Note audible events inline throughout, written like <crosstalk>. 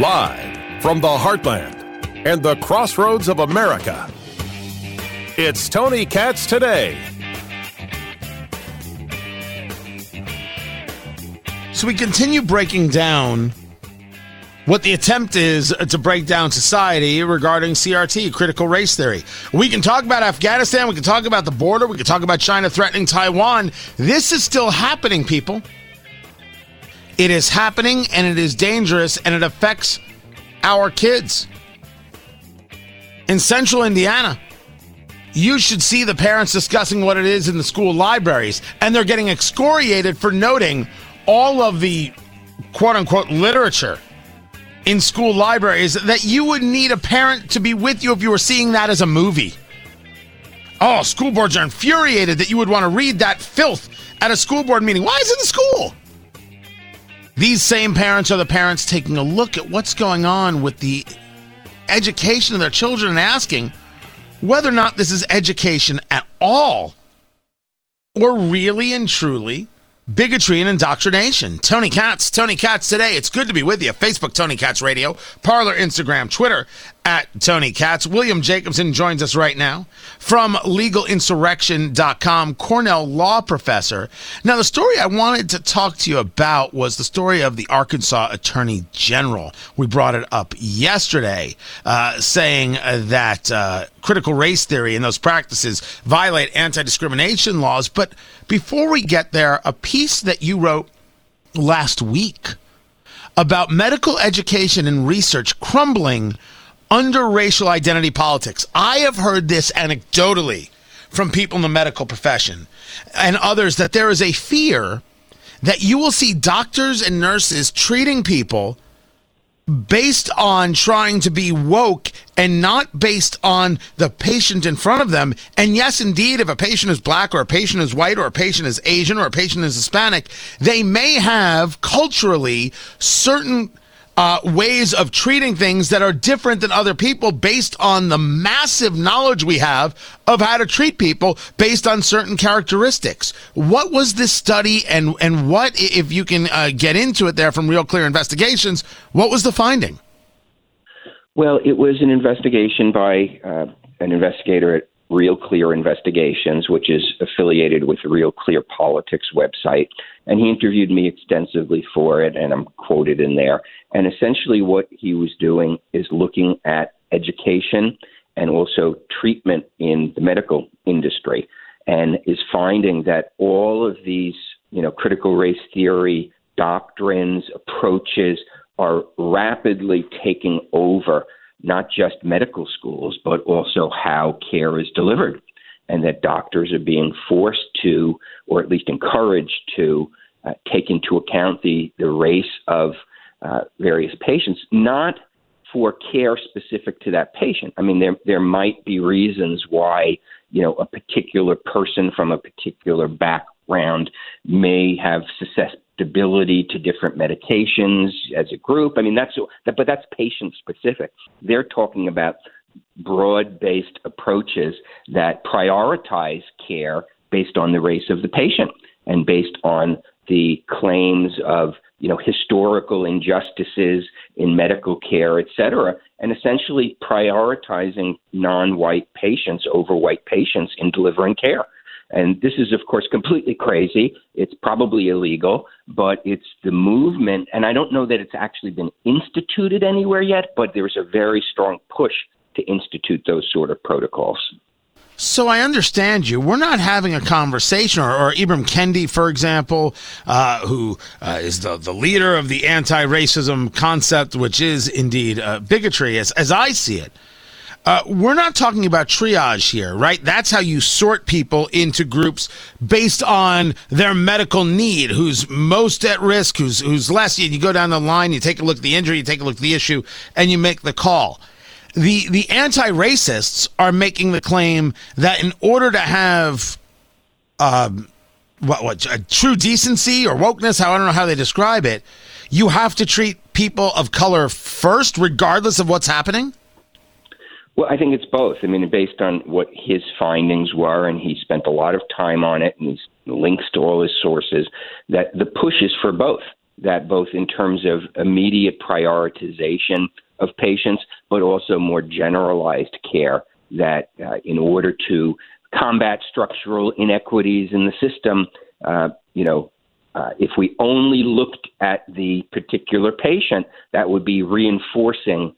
Live from the heartland and the crossroads of America, it's Tony Katz today. So we continue breaking down what the attempt is to break down society regarding CRT, critical race theory. We can talk about Afghanistan, we can talk about the border, we can talk about China threatening Taiwan. This is still happening, people. It is happening and it is dangerous and it affects our kids. In central Indiana, you should see the parents discussing what it is in the school libraries, and they're getting excoriated for noting all of the quote unquote literature in school libraries that you would need a parent to be with you if you were seeing that as a movie. Oh, school boards are infuriated that you would want to read that filth at a school board meeting. Why is it in school? These same parents are the parents taking a look at what's going on with the education of their children and asking whether or not this is education at all or really and truly bigotry and indoctrination. Tony Katz, Tony Katz today. It's good to be with you. Facebook, Tony Katz Radio, Parler, Instagram, Twitter, at Tony Katz. William Jacobson joins us right now from legalinsurrection.com, Cornell law professor. Now, the story I wanted to talk to you about was the story of the Arkansas Attorney General. We brought it up yesterday, uh, saying that uh, critical race theory and those practices violate anti discrimination laws. But before we get there, a piece that you wrote last week about medical education and research crumbling under racial identity politics. I have heard this anecdotally from people in the medical profession and others that there is a fear that you will see doctors and nurses treating people based on trying to be woke and not based on the patient in front of them. And yes, indeed, if a patient is black or a patient is white or a patient is Asian or a patient is Hispanic, they may have culturally certain uh, ways of treating things that are different than other people based on the massive knowledge we have of how to treat people based on certain characteristics. What was this study and, and what, if you can uh, get into it there from Real Clear Investigations, what was the finding? Well, it was an investigation by uh, an investigator at Real Clear Investigations, which is affiliated with the Real Clear Politics website. And he interviewed me extensively for it, and I'm quoted in there. And essentially, what he was doing is looking at education and also treatment in the medical industry, and is finding that all of these, you know, critical race theory doctrines, approaches are rapidly taking over not just medical schools, but also how care is delivered, and that doctors are being forced to, or at least encouraged to, uh, take into account the, the race of uh, various patients, not for care specific to that patient. I mean, there there might be reasons why you know a particular person from a particular background may have susceptibility to different medications as a group. I mean, that's but that's patient specific. They're talking about broad based approaches that prioritize care based on the race of the patient and based on the claims of you know historical injustices in medical care, et cetera, and essentially prioritizing non-white patients over white patients in delivering care. And this is, of course, completely crazy. It's probably illegal, but it's the movement. And I don't know that it's actually been instituted anywhere yet, but there's a very strong push to institute those sort of protocols. So I understand you. We're not having a conversation, or, or Ibram Kendi, for example, uh, who uh, is the, the leader of the anti-racism concept, which is indeed uh, bigotry, as, as I see it. Uh, we're not talking about triage here, right? That's how you sort people into groups based on their medical need, who's most at risk, who's who's less. You go down the line, you take a look at the injury, you take a look at the issue, and you make the call the the anti-racists are making the claim that in order to have um, what what true decency or wokeness, how I don't know how they describe it, you have to treat people of color first, regardless of what's happening. Well, I think it's both. I mean, based on what his findings were, and he spent a lot of time on it, and he's links to all his sources, that the push is for both. that both in terms of immediate prioritization of patients, but also more generalized care, that uh, in order to combat structural inequities in the system, uh, you know, uh, if we only looked at the particular patient, that would be reinforcing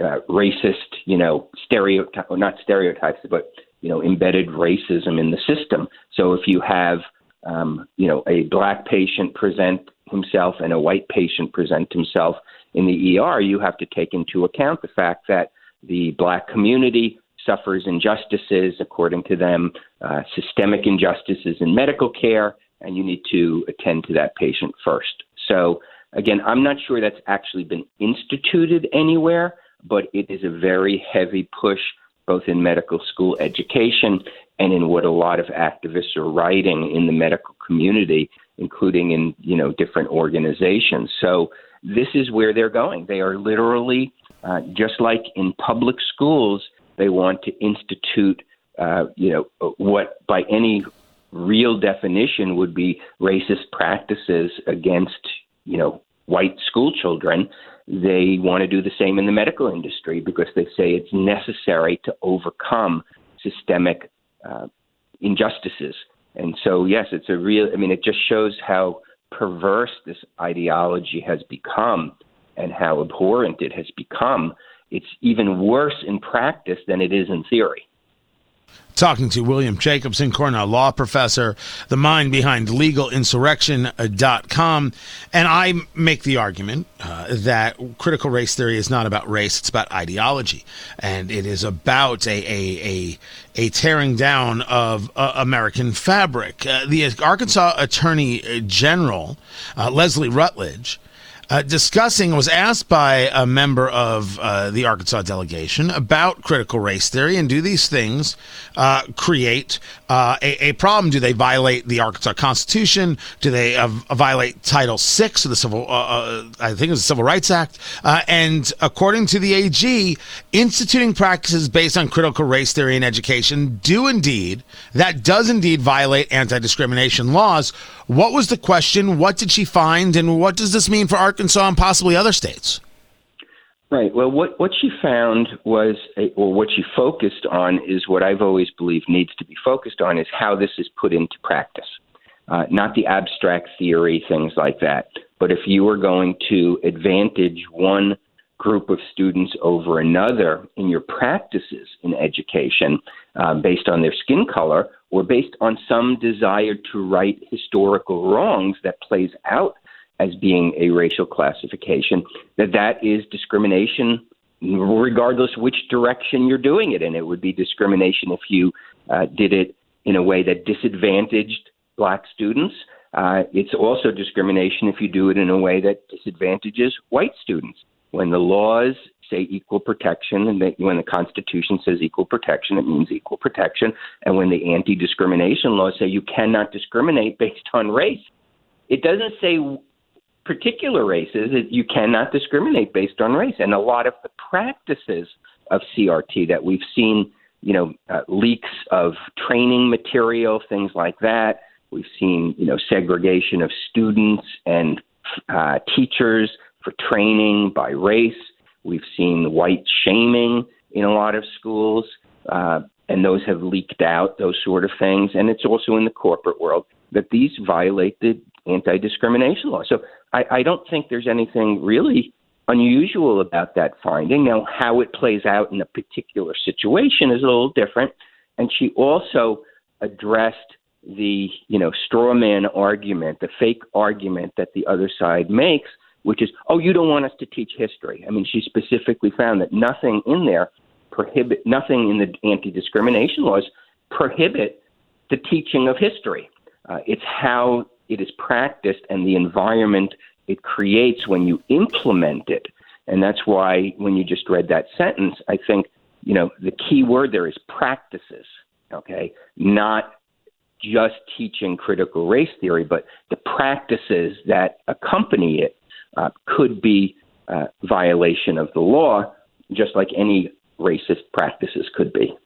uh, racist, you know, stereotype, not stereotypes, but you know, embedded racism in the system. So if you have, um, you know, a black patient present himself and a white patient present himself in the ER, you have to take into account the fact that the black community suffers injustices, according to them, uh, systemic injustices in medical care, and you need to attend to that patient first. So, again, I'm not sure that's actually been instituted anywhere, but it is a very heavy push both in medical school education and in what a lot of activists are writing in the medical community, including in you know different organizations. So this is where they're going. They are literally uh, just like in public schools, they want to institute uh, you know what by any real definition would be racist practices against you know white school children they want to do the same in the medical industry because they say it's necessary to overcome systemic uh, injustices. And so, yes, it's a real, I mean, it just shows how perverse this ideology has become and how abhorrent it has become. It's even worse in practice than it is in theory talking to William Jacobson, Cornell law professor, the mind behind legalinsurrection.com. And I make the argument uh, that critical race theory is not about race, it's about ideology. And it is about a, a, a, a tearing down of uh, American fabric. Uh, the Arkansas Attorney General, uh, Leslie Rutledge, uh, discussing was asked by a member of uh, the Arkansas delegation about critical race theory and do these things uh, create uh, a, a, problem? Do they violate the Arkansas Constitution? Do they uh, violate Title VI of the Civil? Uh, I think it's the Civil Rights Act. and according to the AG, instituting practices based on critical race theory in education do indeed that does indeed violate anti-discrimination laws. What was the question? What did she find? And what does this mean for Arkansas and possibly other states? Right. Well, what, what she found was, a, or what she focused on, is what I've always believed needs to be focused on is how this is put into practice. Uh, not the abstract theory, things like that. But if you are going to advantage one group of students over another in your practices in education uh, based on their skin color or based on some desire to right historical wrongs that plays out as being a racial classification, that that is discrimination regardless which direction you're doing it in. It would be discrimination if you uh, did it in a way that disadvantaged black students. Uh, it's also discrimination if you do it in a way that disadvantages white students. When the laws say equal protection, and when the Constitution says equal protection, it means equal protection. And when the anti discrimination laws say you cannot discriminate based on race, it doesn't say particular races, you cannot discriminate based on race. And a lot of the practices of CRT that we've seen, you know, uh, leaks of training material, things like that. We've seen, you know, segregation of students and uh, teachers for training by race. We've seen white shaming in a lot of schools, uh, and those have leaked out, those sort of things. And it's also in the corporate world that these violate the anti discrimination law. So I, I don't think there's anything really unusual about that finding. Now, how it plays out in a particular situation is a little different. And she also addressed the, you know, straw man argument, the fake argument that the other side makes, which is, oh, you don't want us to teach history. I mean, she specifically found that nothing in there prohibit, nothing in the anti-discrimination laws prohibit the teaching of history. Uh, it's how it is practiced and the environment it creates when you implement it. And that's why when you just read that sentence, I think, you know, the key word there is practices, okay? Not just teaching critical race theory, but the practices that accompany it uh, could be uh, violation of the law, just like any racist practices could be.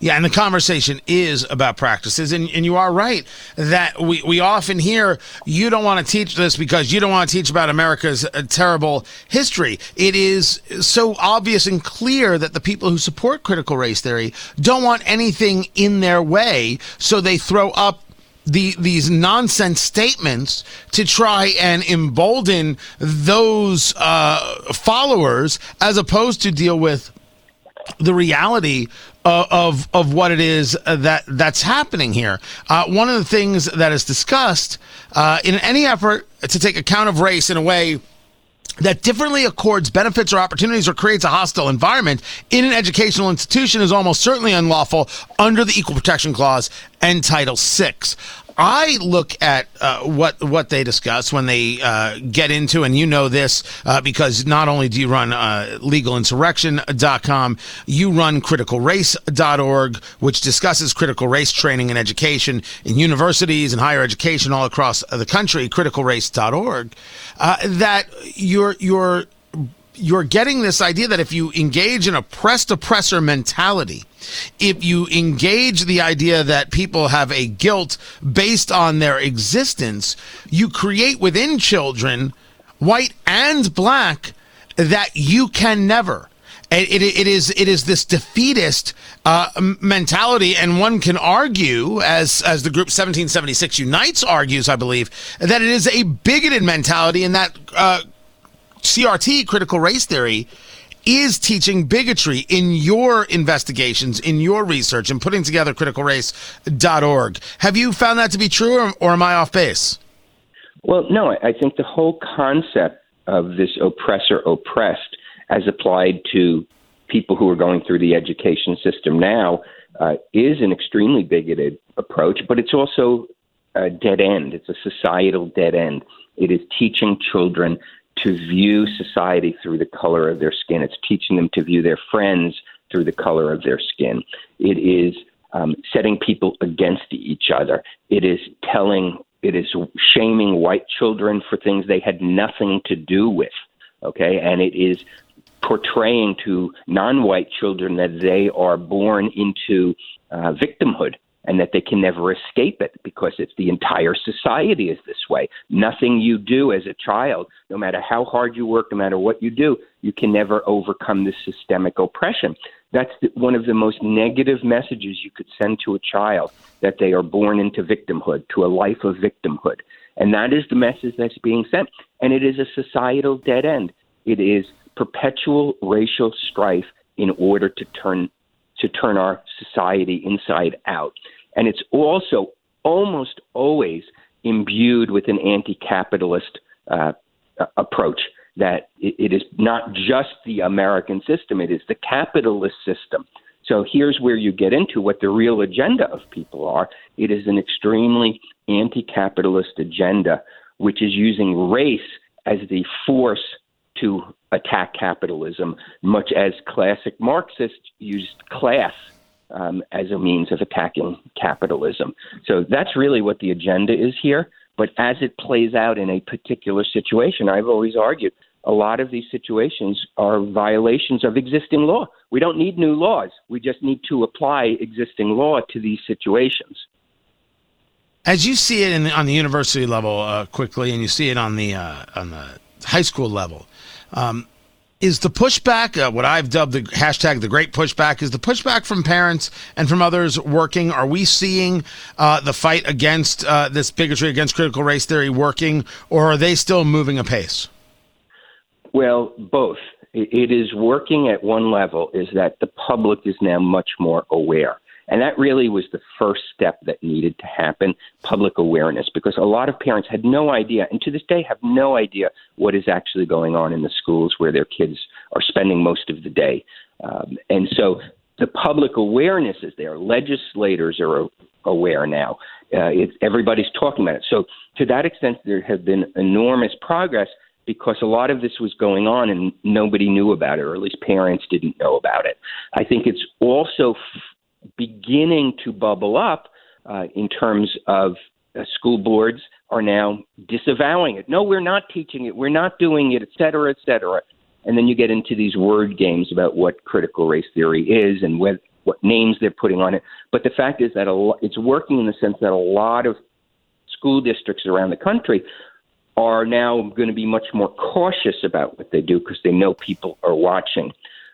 Yeah, and the conversation is about practices. And, and you are right that we, we often hear you don't want to teach this because you don't want to teach about America's uh, terrible history. It is so obvious and clear that the people who support critical race theory don't want anything in their way, so they throw up the, these nonsense statements to try and embolden those uh, followers as opposed to deal with the reality uh, of of what it is that that's happening here. Uh, one of the things that is discussed uh, in any effort to take account of race in a way that differently accords benefits or opportunities or creates a hostile environment in an educational institution is almost certainly unlawful under the Equal Protection Clause and Title VI. I look at uh, what what they discuss when they uh, get into, and you know this uh, because not only do you run uh, legalinsurrection.com, you run criticalrace.org, which discusses critical race training and education in universities and higher education all across the country. Criticalrace.org. Uh, that you're you're you're getting this idea that if you engage in a oppressed oppressor mentality, if you engage the idea that people have a guilt based on their existence, you create within children, white and black, that you can never. It, it, it is it is this defeatist uh, mentality, and one can argue, as as the group 1776 Unites argues, I believe, that it is a bigoted mentality, and that uh, CRT, critical race theory, is teaching bigotry in your investigations, in your research, and putting together criticalrace.org. Have you found that to be true, or, or am I off base? Well, no, I think the whole concept of this oppressor oppressed as applied to people who are going through the education system now uh, is an extremely bigoted approach, but it's also a dead end. It's a societal dead end. It is teaching children to view society through the color of their skin. It's teaching them to view their friends through the color of their skin. It is um, setting people against each other. It is telling, it is shaming white children for things they had nothing to do with. Okay, and it is portraying to non-white children that they are born into uh, victimhood and that they can never escape it because it's the entire society is this way. Nothing you do as a child, no matter how hard you work, no matter what you do, you can never overcome this systemic oppression. That's the, one of the most negative messages you could send to a child that they are born into victimhood, to a life of victimhood. And that is the message that's being sent. And it is a societal dead end. It is perpetual racial strife in order to turn to turn our society inside out. And it's also almost always imbued with an anti capitalist uh, approach that it is not just the American system, it is the capitalist system. So here's where you get into what the real agenda of people are. It is an extremely anti capitalist agenda, which is using race as the force to attack capitalism, much as classic Marxists used class um, as a means of attacking capitalism. So that's really what the agenda is here. But as it plays out in a particular situation, I've always argued a lot of these situations are violations of existing law. We don't need new laws. We just need to apply existing law to these situations. As you see it the, on the university level uh, quickly, and you see it on the uh, on the high school level, um, is the pushback uh, what I've dubbed the hashtag the great pushback? Is the pushback from parents and from others working? Are we seeing uh, the fight against uh, this bigotry against critical race theory working, or are they still moving apace? Well, both. It is working at one level. Is that the public is now much more aware and that really was the first step that needed to happen public awareness, because a lot of parents had no idea, and to this day have no idea what is actually going on in the schools where their kids are spending most of the day. Um, and so the public awareness is there. Legislators are aware now. Uh, everybody's talking about it. So, to that extent, there has been enormous progress because a lot of this was going on and nobody knew about it, or at least parents didn't know about it. I think it's also beginning to bubble up uh, in terms of uh, school boards are now disavowing it. No, we're not teaching it. We're not doing it, et cetera, et cetera. And then you get into these word games about what critical race theory is and whether what names they're putting on it. But the fact is that a lo- it's working in the sense that a lot of school districts around the country are now going to be much more cautious about what they do because they know people are watching.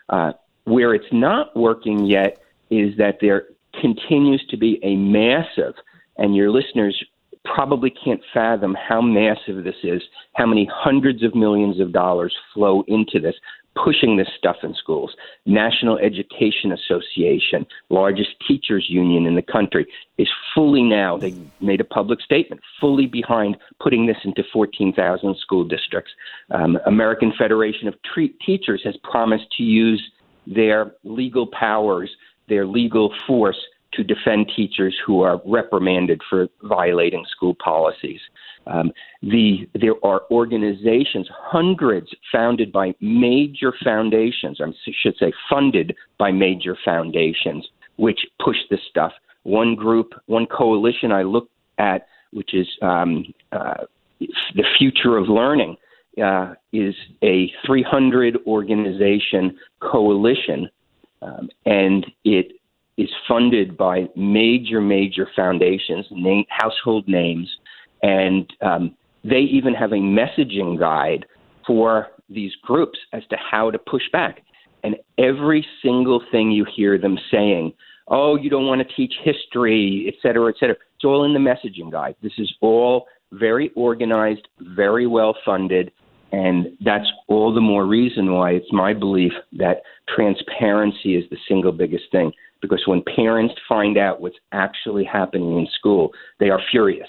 Uh, where it's not working yet is that there continues to be a massive, and your listeners probably can't fathom how massive this is, how many hundreds of millions of dollars flow into this, pushing this stuff in schools. National Education Association, largest teachers union in the country, is fully now, they made a public statement, fully behind putting this into 14,000 school districts. Um, American Federation of Tre- Teachers has promised to use their legal powers, their legal force to defend teachers who are reprimanded for violating school policies. Um, the there are organizations, hundreds founded by major foundations. I should say funded by major foundations, which push this stuff. One group, one coalition I looked at, which is um, uh, the future of learning, uh, is a 300 organization coalition, um, and it is funded by major, major foundations, name, household names, and um, they even have a messaging guide for these groups as to how to push back. And every single thing you hear them saying, oh, you don't want to teach history, et cetera, et cetera, it's all in the messaging guide. This is all very organized, very well funded, and that's all the more reason why it's my belief that transparency is the single biggest thing. Because when parents find out what's actually happening in school, they are furious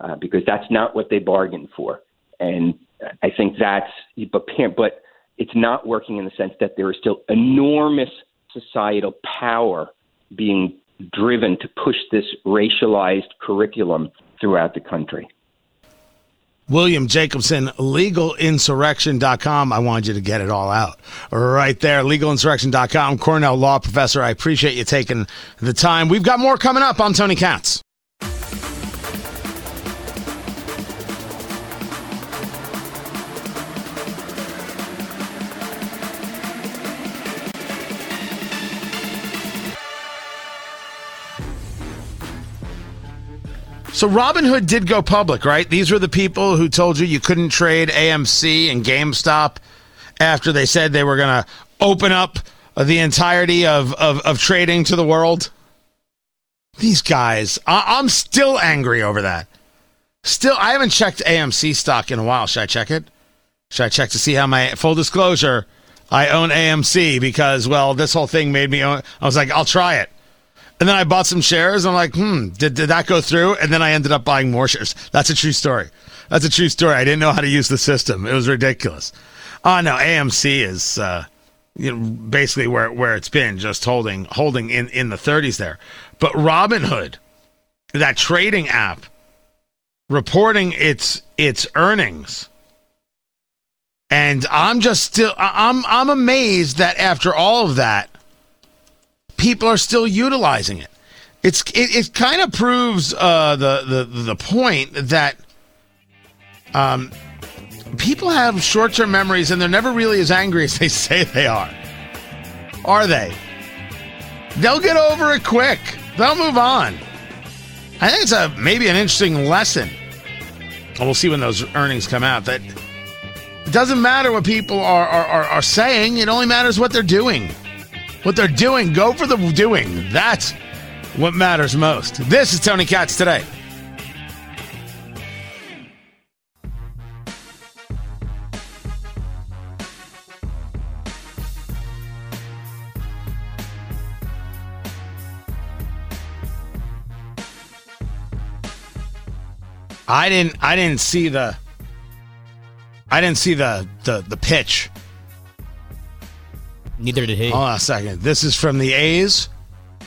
uh, because that's not what they bargained for. And I think that's, but, but it's not working in the sense that there is still enormous societal power being driven to push this racialized curriculum throughout the country. William Jacobson, legalinsurrection.com. I wanted you to get it all out right there. Legalinsurrection.com. Cornell Law Professor, I appreciate you taking the time. We've got more coming up on Tony Katz. So Robinhood did go public, right? These were the people who told you you couldn't trade AMC and GameStop after they said they were going to open up the entirety of, of, of, trading to the world. These guys, I, I'm still angry over that. Still, I haven't checked AMC stock in a while. Should I check it? Should I check to see how my full disclosure? I own AMC because, well, this whole thing made me. Own, I was like, I'll try it. And then I bought some shares. I'm like, hmm, did, did that go through? And then I ended up buying more shares. That's a true story. That's a true story. I didn't know how to use the system. It was ridiculous. Oh no, AMC is uh, you know basically where where it's been, just holding holding in in the 30s there. But Robinhood, that trading app, reporting its its earnings. And I'm just still I'm I'm amazed that after all of that, people are still utilizing it. It's it, it kind of proves uh, the the the point that um, people have short term memories and they're never really as angry <laughs> as they say they are. Are they? They'll get over it quick. They'll move on. I think it's a maybe an interesting lesson. And we'll see when those earnings come out. That it doesn't matter what people are, are, are, are saying. It only matters what they're doing what they're doing. Go for the doing. That's what matters most. This is Tony Katz today. I didn't I didn't see the I didn't see the the, the pitch Neither did he. Hold on a second. This is from the A's.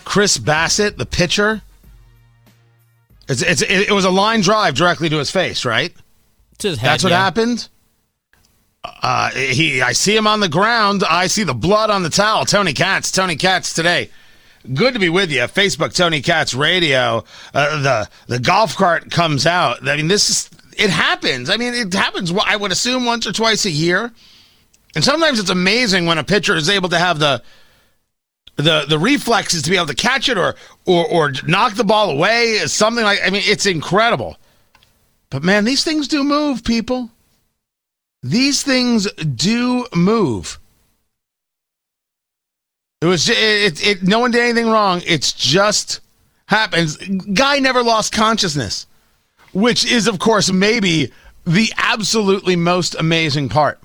Chris Bassitt, the pitcher. It's, it's, it was a line drive directly to his face, right? Head, That's what yeah. happened. Uh, he, I see him on the ground. I see the blood on the towel. Tony Katz, Tony Katz today. Good to be with you. Facebook, Tony Katz Radio. Uh, the the golf cart comes out. I mean, this is it happens. I mean, it happens. I would assume once or twice a year. And sometimes it's amazing when a pitcher is able to have the the the reflexes to be able to catch it or or or knock the ball away, something like I mean, it's incredible. But man, these things do move, people. These things do move. It was it, it, it no one did anything wrong. It's just happens. Guy never lost consciousness, which is of course maybe the absolutely most amazing part.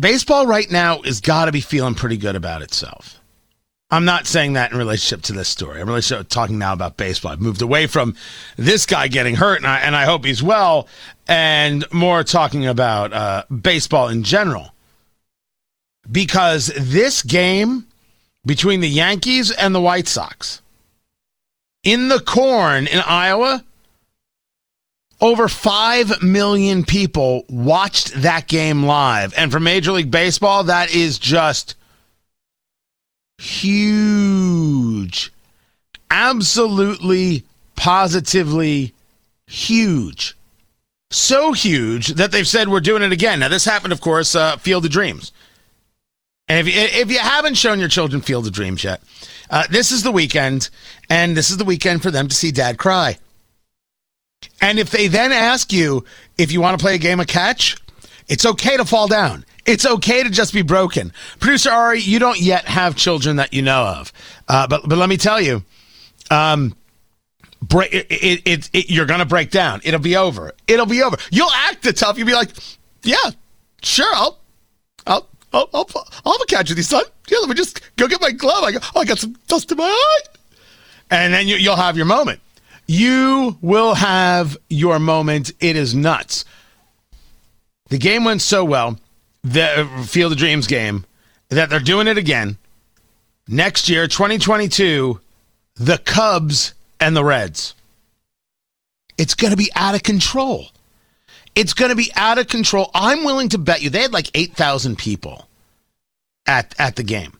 Baseball right now has got to be feeling pretty good about itself. I'm not saying that in relationship to this story. I'm really talking now about baseball. I've moved away from this guy getting hurt, and I, and I hope he's well, and more talking about uh, baseball in general. Because this game between the Yankees and the White Sox in the corn in Iowa over 5 million people watched that game live. And for Major League Baseball, that is just huge. Absolutely, positively huge. So huge that they've said we're doing it again. Now, this happened, of course, uh, Field of Dreams. And if you, if you haven't shown your children Field of Dreams yet, uh, this is the weekend, and this is the weekend for them to see dad cry. And if they then ask you if you want to play a game of catch, it's okay to fall down. It's okay to just be broken. Producer Ari, you don't yet have children that you know of, uh, but but let me tell you, um, break it, it, it, it you're gonna break down. It'll be over. It'll be over. You'll act the tough. You'll be like, yeah, sure, I'll, I'll, I'll, I'll, I'll have a catch with you, son. Yeah, let me just go get my glove. I go, oh, I got some dust in my eye, and then you, you'll have your moment. You will have your moment. It is nuts. The game went so well, the uh, Field of Dreams game, that they're doing it again. Next year, 2022, the Cubs and the Reds. It's going to be out of control. It's going to be out of control. I'm willing to bet you they had like 8,000 people at, at the game.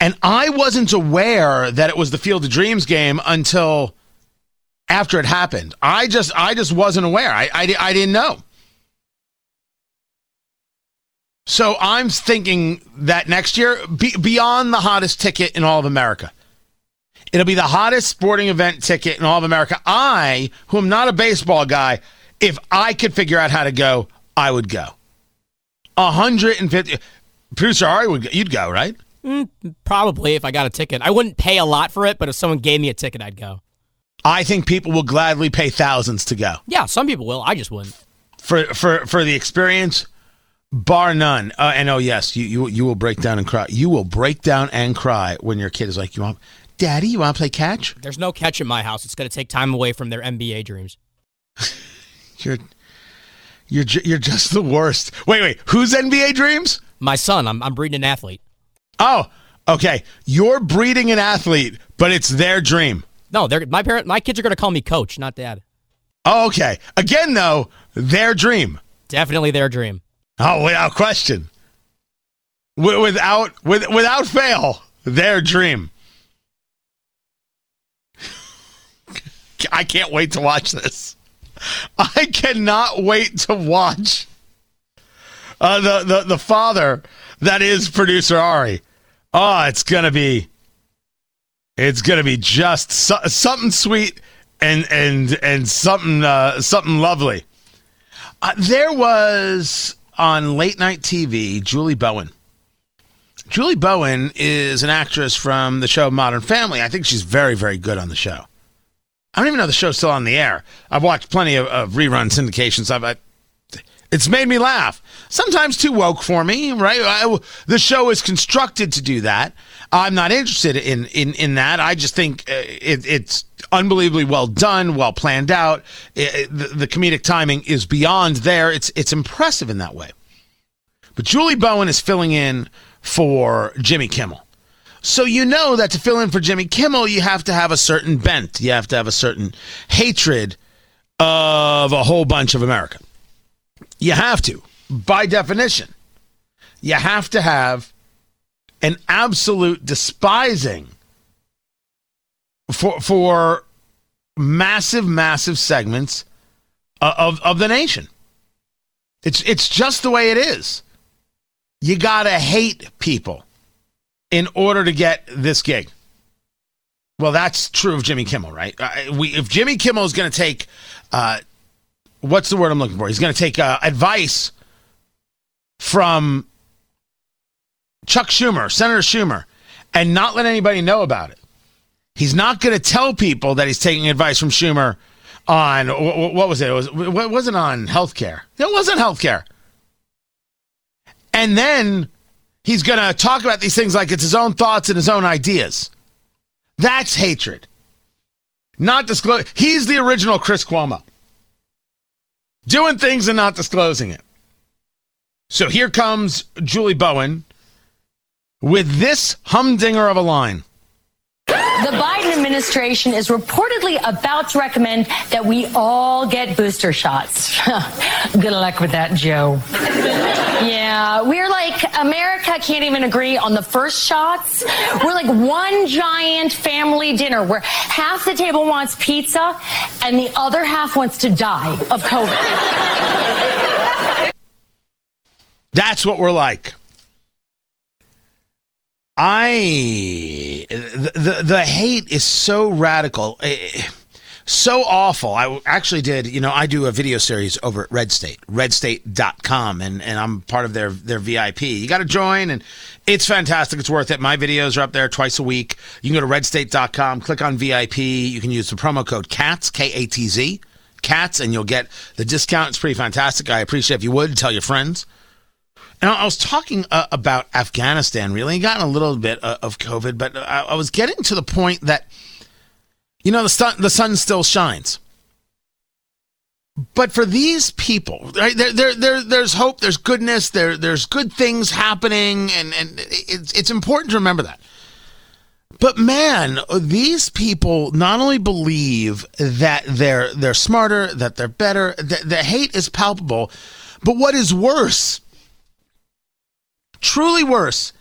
And I wasn't aware that it was the Field of Dreams game until after it happened. I just I just wasn't aware. I I, I didn't know. So I'm thinking that next year, be, beyond the hottest ticket in all of America, it'll be the hottest sporting event ticket in all of America. I, who am not a baseball guy, if I could figure out how to go, I would go. 150. Producer Ari would. You'd go, right? Mm, probably if I got a ticket. I wouldn't pay a lot for it, but if someone gave me a ticket, I'd go. I think people will gladly pay thousands to go. Yeah, some people will. I just wouldn't. For for for the experience, bar none. Uh, and oh yes, you, you you will break down and cry. You will break down and cry when your kid is like, "You want, Daddy? You want to play catch?" There's no catch in my house. It's going to take time away from their NBA dreams. <laughs> you're you're you're just the worst. Wait, wait. Who's NBA dreams? My son. I'm I'm breeding an athlete. Oh, okay. You're breeding an athlete, but it's their dream. No, they're my parent. My kids are going to call me coach, not dad. Oh, okay. Again, though, their dream. Definitely their dream. Oh, without question. Without with, without fail, their dream. <laughs> I can't wait to watch this. I cannot wait to watch uh, the, the the father that is producer Ari. Oh, it's gonna be it's to be just so, something sweet and and and something uh, something lovely. Uh, there was on late night TV Julie Bowen. Julie Bowen is an actress from the show Modern Family. I think she's very very good on the show. I don't even know the show's still on the air. I've watched plenty of, of rerun syndications. I've, I, it's made me laugh. Sometimes too woke for me, right? I, the show is constructed to do that. I'm not interested in in in that. I just think uh, it, it's unbelievably well done, well planned out. It, the, the comedic timing is beyond there. It's it's impressive in that way. But Julie Bowen is filling in for Jimmy Kimmel. So you know that to fill in for Jimmy Kimmel, you have to have a certain bent. You have to have a certain hatred of a whole bunch of America. You have to, by definition. You have to have an absolute despising for for massive, massive segments of of the nation. It's it's just the way it is. You gotta hate people. in order to get this gig. Well, that's true of Jimmy Kimmel, right? We, if Jimmy Kimmel is going to take, uh, what's the word I'm looking for? He's going to take uh, advice from Chuck Schumer, Senator Schumer, and not let anybody know about it. He's not going to tell people that he's taking advice from Schumer on what was it? It was what wasn't on healthcare. It wasn't healthcare. And then he's going to talk about these things like it's his own thoughts and his own ideas. That's hatred. Not disclose. He's the original Chris Cuomo. Doing things and not disclosing it. So here comes Julie Bowen with this humdinger of a line. The Biden administration is reportedly about to recommend that we all get booster shots. <laughs> Good luck with that, Joe. yeah, we're like, America can't even agree on the first shots. We're like one giant family dinner where half the table wants pizza and the other half wants to die of COVID. That's what we're like. I the, the, hate is so radical, eh, so awful. I actually did, you know, I do a video series over at Red State, redstate.com and and I'm part of their their VIP. You got to join and it's fantastic. It's worth it. My videos are up there twice a week. You can go to redstate.com, click on VIP. You can use the promo code CATS, K A T Z, CATS and you'll get the discount. It's pretty fantastic. I appreciate if you would tell your friends. And I was talking uh, about Afghanistan, really, and gotten a little bit uh, of COVID, but I, I, was getting to the point that, you know, the sun, the sun still shines. But for these people, right, there, there, there, there's hope, there's goodness, there, there's good things happening, and, and it's, it's important to remember that. But man, these people not only believe that they're they're smarter, that they're better, that the hate is palpable, but what is worse truly worse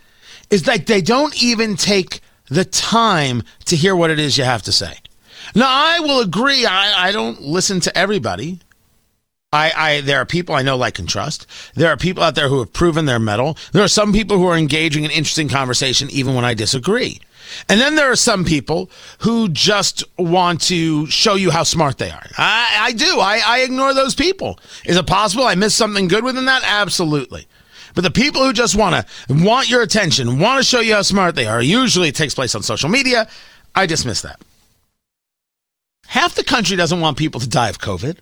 is that they don't even take the time to hear what it is you have to say. Now, I will agree, I, I don't listen to everybody. I, I, there are people I know, like and trust. There are people out there who have proven their mettle. There are some people who are engaging in interesting conversation even when I disagree. And then there are some people who just want to show you how smart they are. I, I do. I, I ignore those people. Is it possible I missed something good within that? Absolutely. But the people who just want to want your attention, want to show you how smart they are, usually it takes place on social media. I dismiss that. Half the country doesn't want people to die of COVID.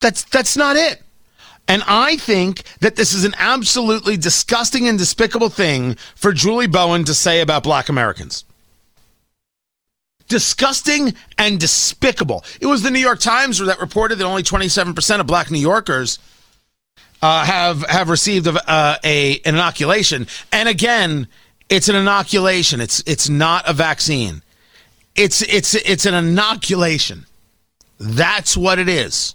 That's that's not it. And I think that this is an absolutely disgusting and despicable thing for Julie Bowen to say about black Americans. Disgusting and despicable. It was the New York Times that reported that only 27% of black New Yorkers uh, have have received a, uh, a an inoculation, and again, it's an inoculation. It's it's not a vaccine. It's it's it's an inoculation. That's what it is.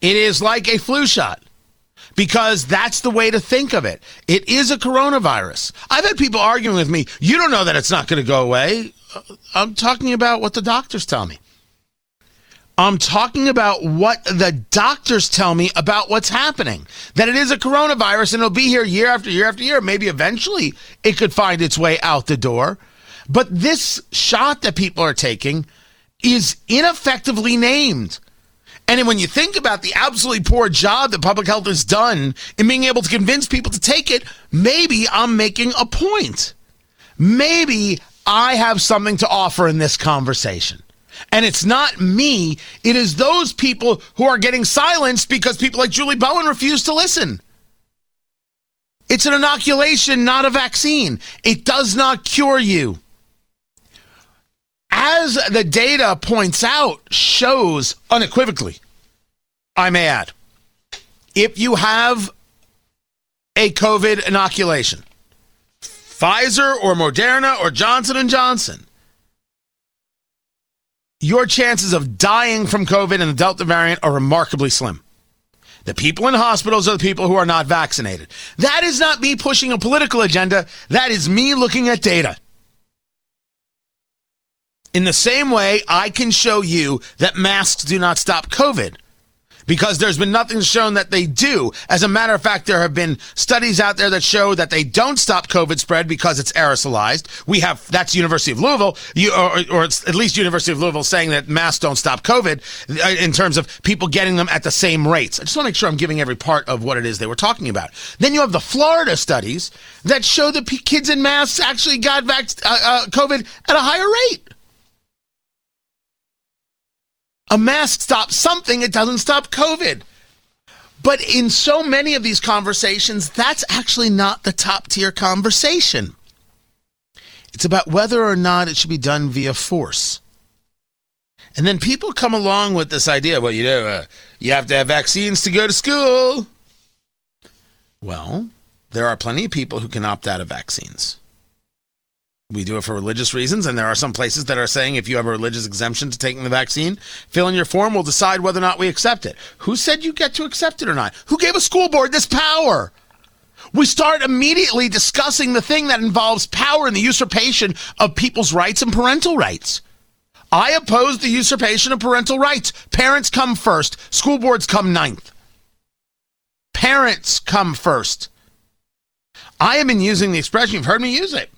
It is like a flu shot because that's the way to think of it. It is a coronavirus. I've had people arguing with me, you don't know that it's not going to go away. Uh, I'm talking about what the doctors tell me. I'm talking about what the doctors tell me about what's happening. That it is a coronavirus and it'll be here year after year after year. Maybe eventually it could find its way out the door. But this shot that people are taking is ineffectively named. And when you think about the absolutely poor job that public health has done in being able to convince people to take it, maybe I'm making a point. Maybe I have something to offer in this conversation. And it's not me, it is those people who are getting silenced because people like Julie Bowen refuse to listen. It's an inoculation, not a vaccine. It does not cure you. As the data points out, shows unequivocally, I may add, if you have a COVID inoculation, Pfizer or Moderna or Johnson and Johnson, your chances of dying from COVID and the Delta variant are remarkably slim. The people in hospitals are the people who are not vaccinated. That is not me pushing a political agenda. That is me looking at data. In the same way, I can show you that masks do not stop COVID because there's been nothing shown that they do. As a matter of fact, there have been studies out there that show that they don't stop COVID spread because it's aerosolized. We have that's University of Louisville, you, or, or at least University of Louisville saying that masks don't stop COVID uh, in terms of people getting them at the same rates. I just want to make sure I'm giving every part of what it is they were talking about. Then you have the Florida studies that show that kids in masks actually got vac- uh, uh, COVID at a higher rate. A mask stops something, it doesn't stop COVID. But in so many of these conversations, that's actually not the top tier conversation. It's about whether or not it should be done via force. And then people come along with this idea well, you know, uh, you have to have vaccines to go to school. Well, there are plenty of people who can opt out of vaccines. We do it for religious reasons, and there are some places that are saying if you have a religious exemption to taking the vaccine, fill in your form, we'll decide whether or not we accept it. Who said you get to accept it or not? Who gave a school board this power? We start immediately discussing the thing that involves power and the usurpation of people's rights and parental rights. I oppose the usurpation of parental rights. Parents come first, school boards come ninth. Parents come first. I have been using the expression, you've heard me use it.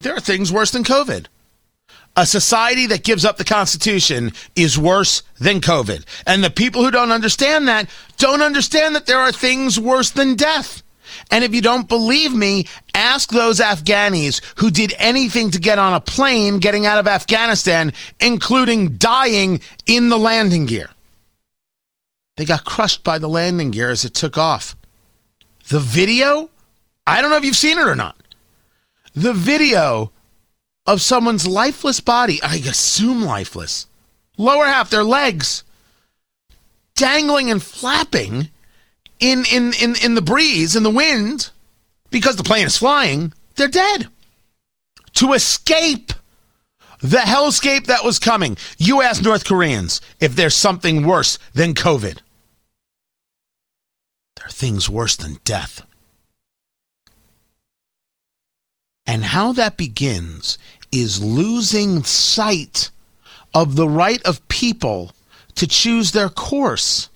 There are things worse than COVID. A society that gives up the Constitution is worse than COVID. And the people who don't understand that don't understand that there are things worse than death. And if you don't believe me, ask those Afghanis who did anything to get on a plane getting out of Afghanistan, including dying in the landing gear. They got crushed by the landing gear as it took off. The video, I don't know if you've seen it or not. The video of someone's lifeless body, I assume lifeless, lower half, their legs, dangling and flapping in, in, in, in the breeze, in the wind, because the plane is flying, they're dead. To escape the hellscape that was coming, you ask North Koreans if there's something worse than COVID. There are things worse than death. And how that begins is losing sight of the right of people to choose their course.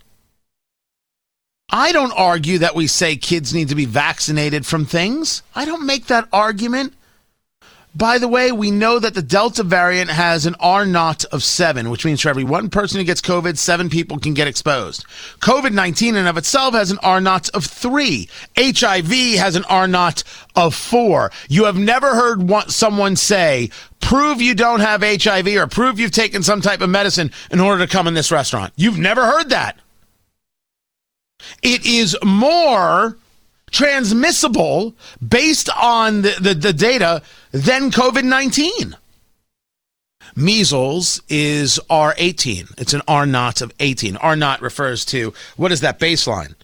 I don't argue that we say kids need to be vaccinated from things. I don't make that argument. By the way, we know that the Delta variant has an R naught of seven, which means for every one person who gets COVID, seven people can get exposed. COVID 19 in of itself has an R naught of three. HIV has an R naught of four. You have never heard someone say, prove you don't have HIV or prove you've taken some type of medicine in order to come in this restaurant. You've never heard that. It is more transmissible based on the, the, the data than COVID 19. Measles is R18. It's an R naught of 18. R naught refers to what is that baseline?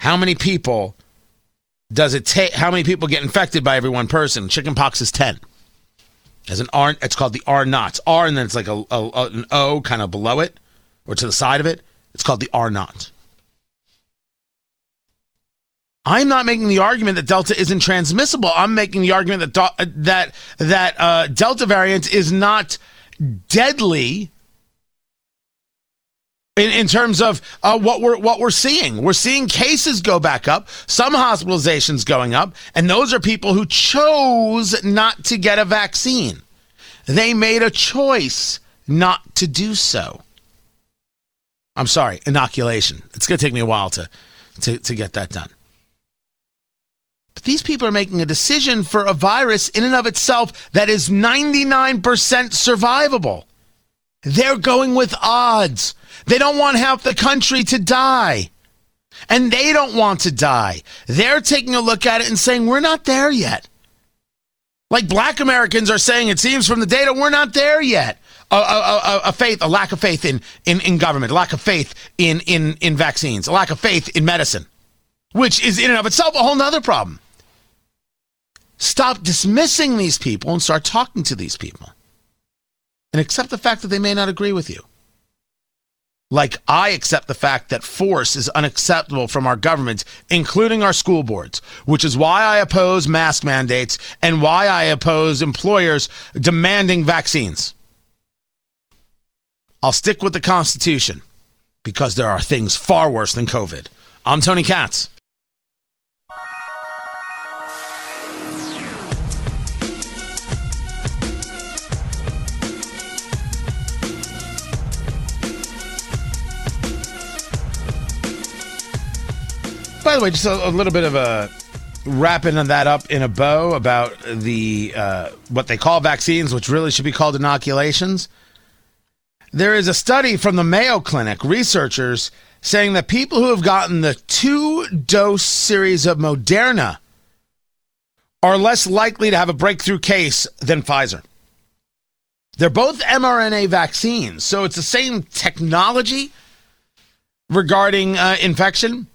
How many people does it take? How many people get infected by every one person? Chickenpox is 10. As an R, it's called the R naught. R, and then it's like a, a, an O kind of below it or to the side of it. It's called the R naught. I'm not making the argument that Delta isn't transmissible. I'm making the argument that that that uh, Delta variant is not deadly in, in terms of uh, what we're what we're seeing. We're seeing cases go back up, some hospitalizations going up, and those are people who chose not to get a vaccine. They made a choice not to do so. I'm sorry, inoculation. It's going to take me a while to, to, to get that done. But these people are making a decision for a virus in and of itself that is 99% survivable. They're going with odds. They don't want half the country to die. And they don't want to die. They're taking a look at it and saying, we're not there yet. Like black Americans are saying, it seems from the data, we're not there yet. A, a, a, a, faith, a lack of faith in, in, in government, a lack of faith in, in, in vaccines, a lack of faith in medicine, which is in and of itself a whole nother problem. Stop dismissing these people and start talking to these people. And accept the fact that they may not agree with you. Like I accept the fact that force is unacceptable from our government, including our school boards, which is why I oppose mask mandates and why I oppose employers demanding vaccines. I'll stick with the Constitution. because there are things far worse than COVID. I'm Tony Katz. By the way, just a, a little bit of a wrapping that up in a bow about the uh, what they call vaccines, which really should be called inoculations. There is a study from the Mayo Clinic, researchers saying that people who have gotten the two dose series of Moderna are less likely to have a breakthrough case than Pfizer. They're both mRNA vaccines, so it's the same technology regarding uh, infection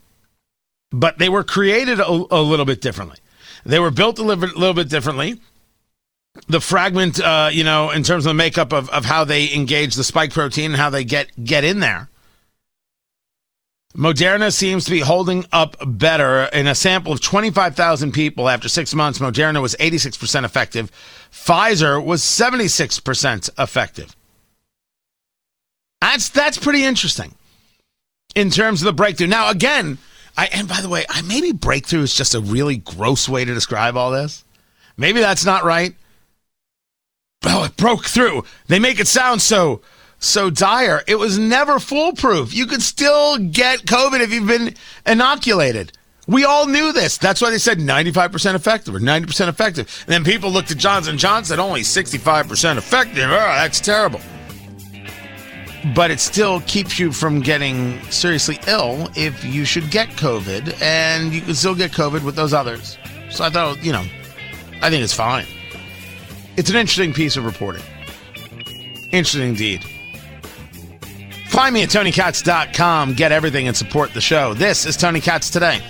but they were created a, a little bit differently. They were built a little bit, little bit differently. The fragment, uh, you know, in terms of the makeup of, of how they engage the spike protein and how they get get in there. Moderna seems to be holding up better. In a sample of 25,000 people after six months, Moderna was 86% effective. Pfizer was 76% effective. That's, that's pretty interesting in terms of the breakthrough. Now, again, I, and by the way, I maybe breakthrough is just a really gross way to describe all this. Maybe that's not right. Oh, it broke through. They make it sound so so dire. It was never foolproof. You could still get COVID if you've been inoculated. We all knew this. That's why they said 95% effective or 90% effective. And then people looked at Johnson & Johnson, only 65% effective. Oh, that's terrible but it still keeps you from getting seriously ill if you should get COVID, and you can still get COVID with those others. So I thought, you know, I think it's fine. It's an interesting piece of reporting. Interesting indeed. Find me at TonyKatz.com. Get everything and support the show. This is Tony Katz Today.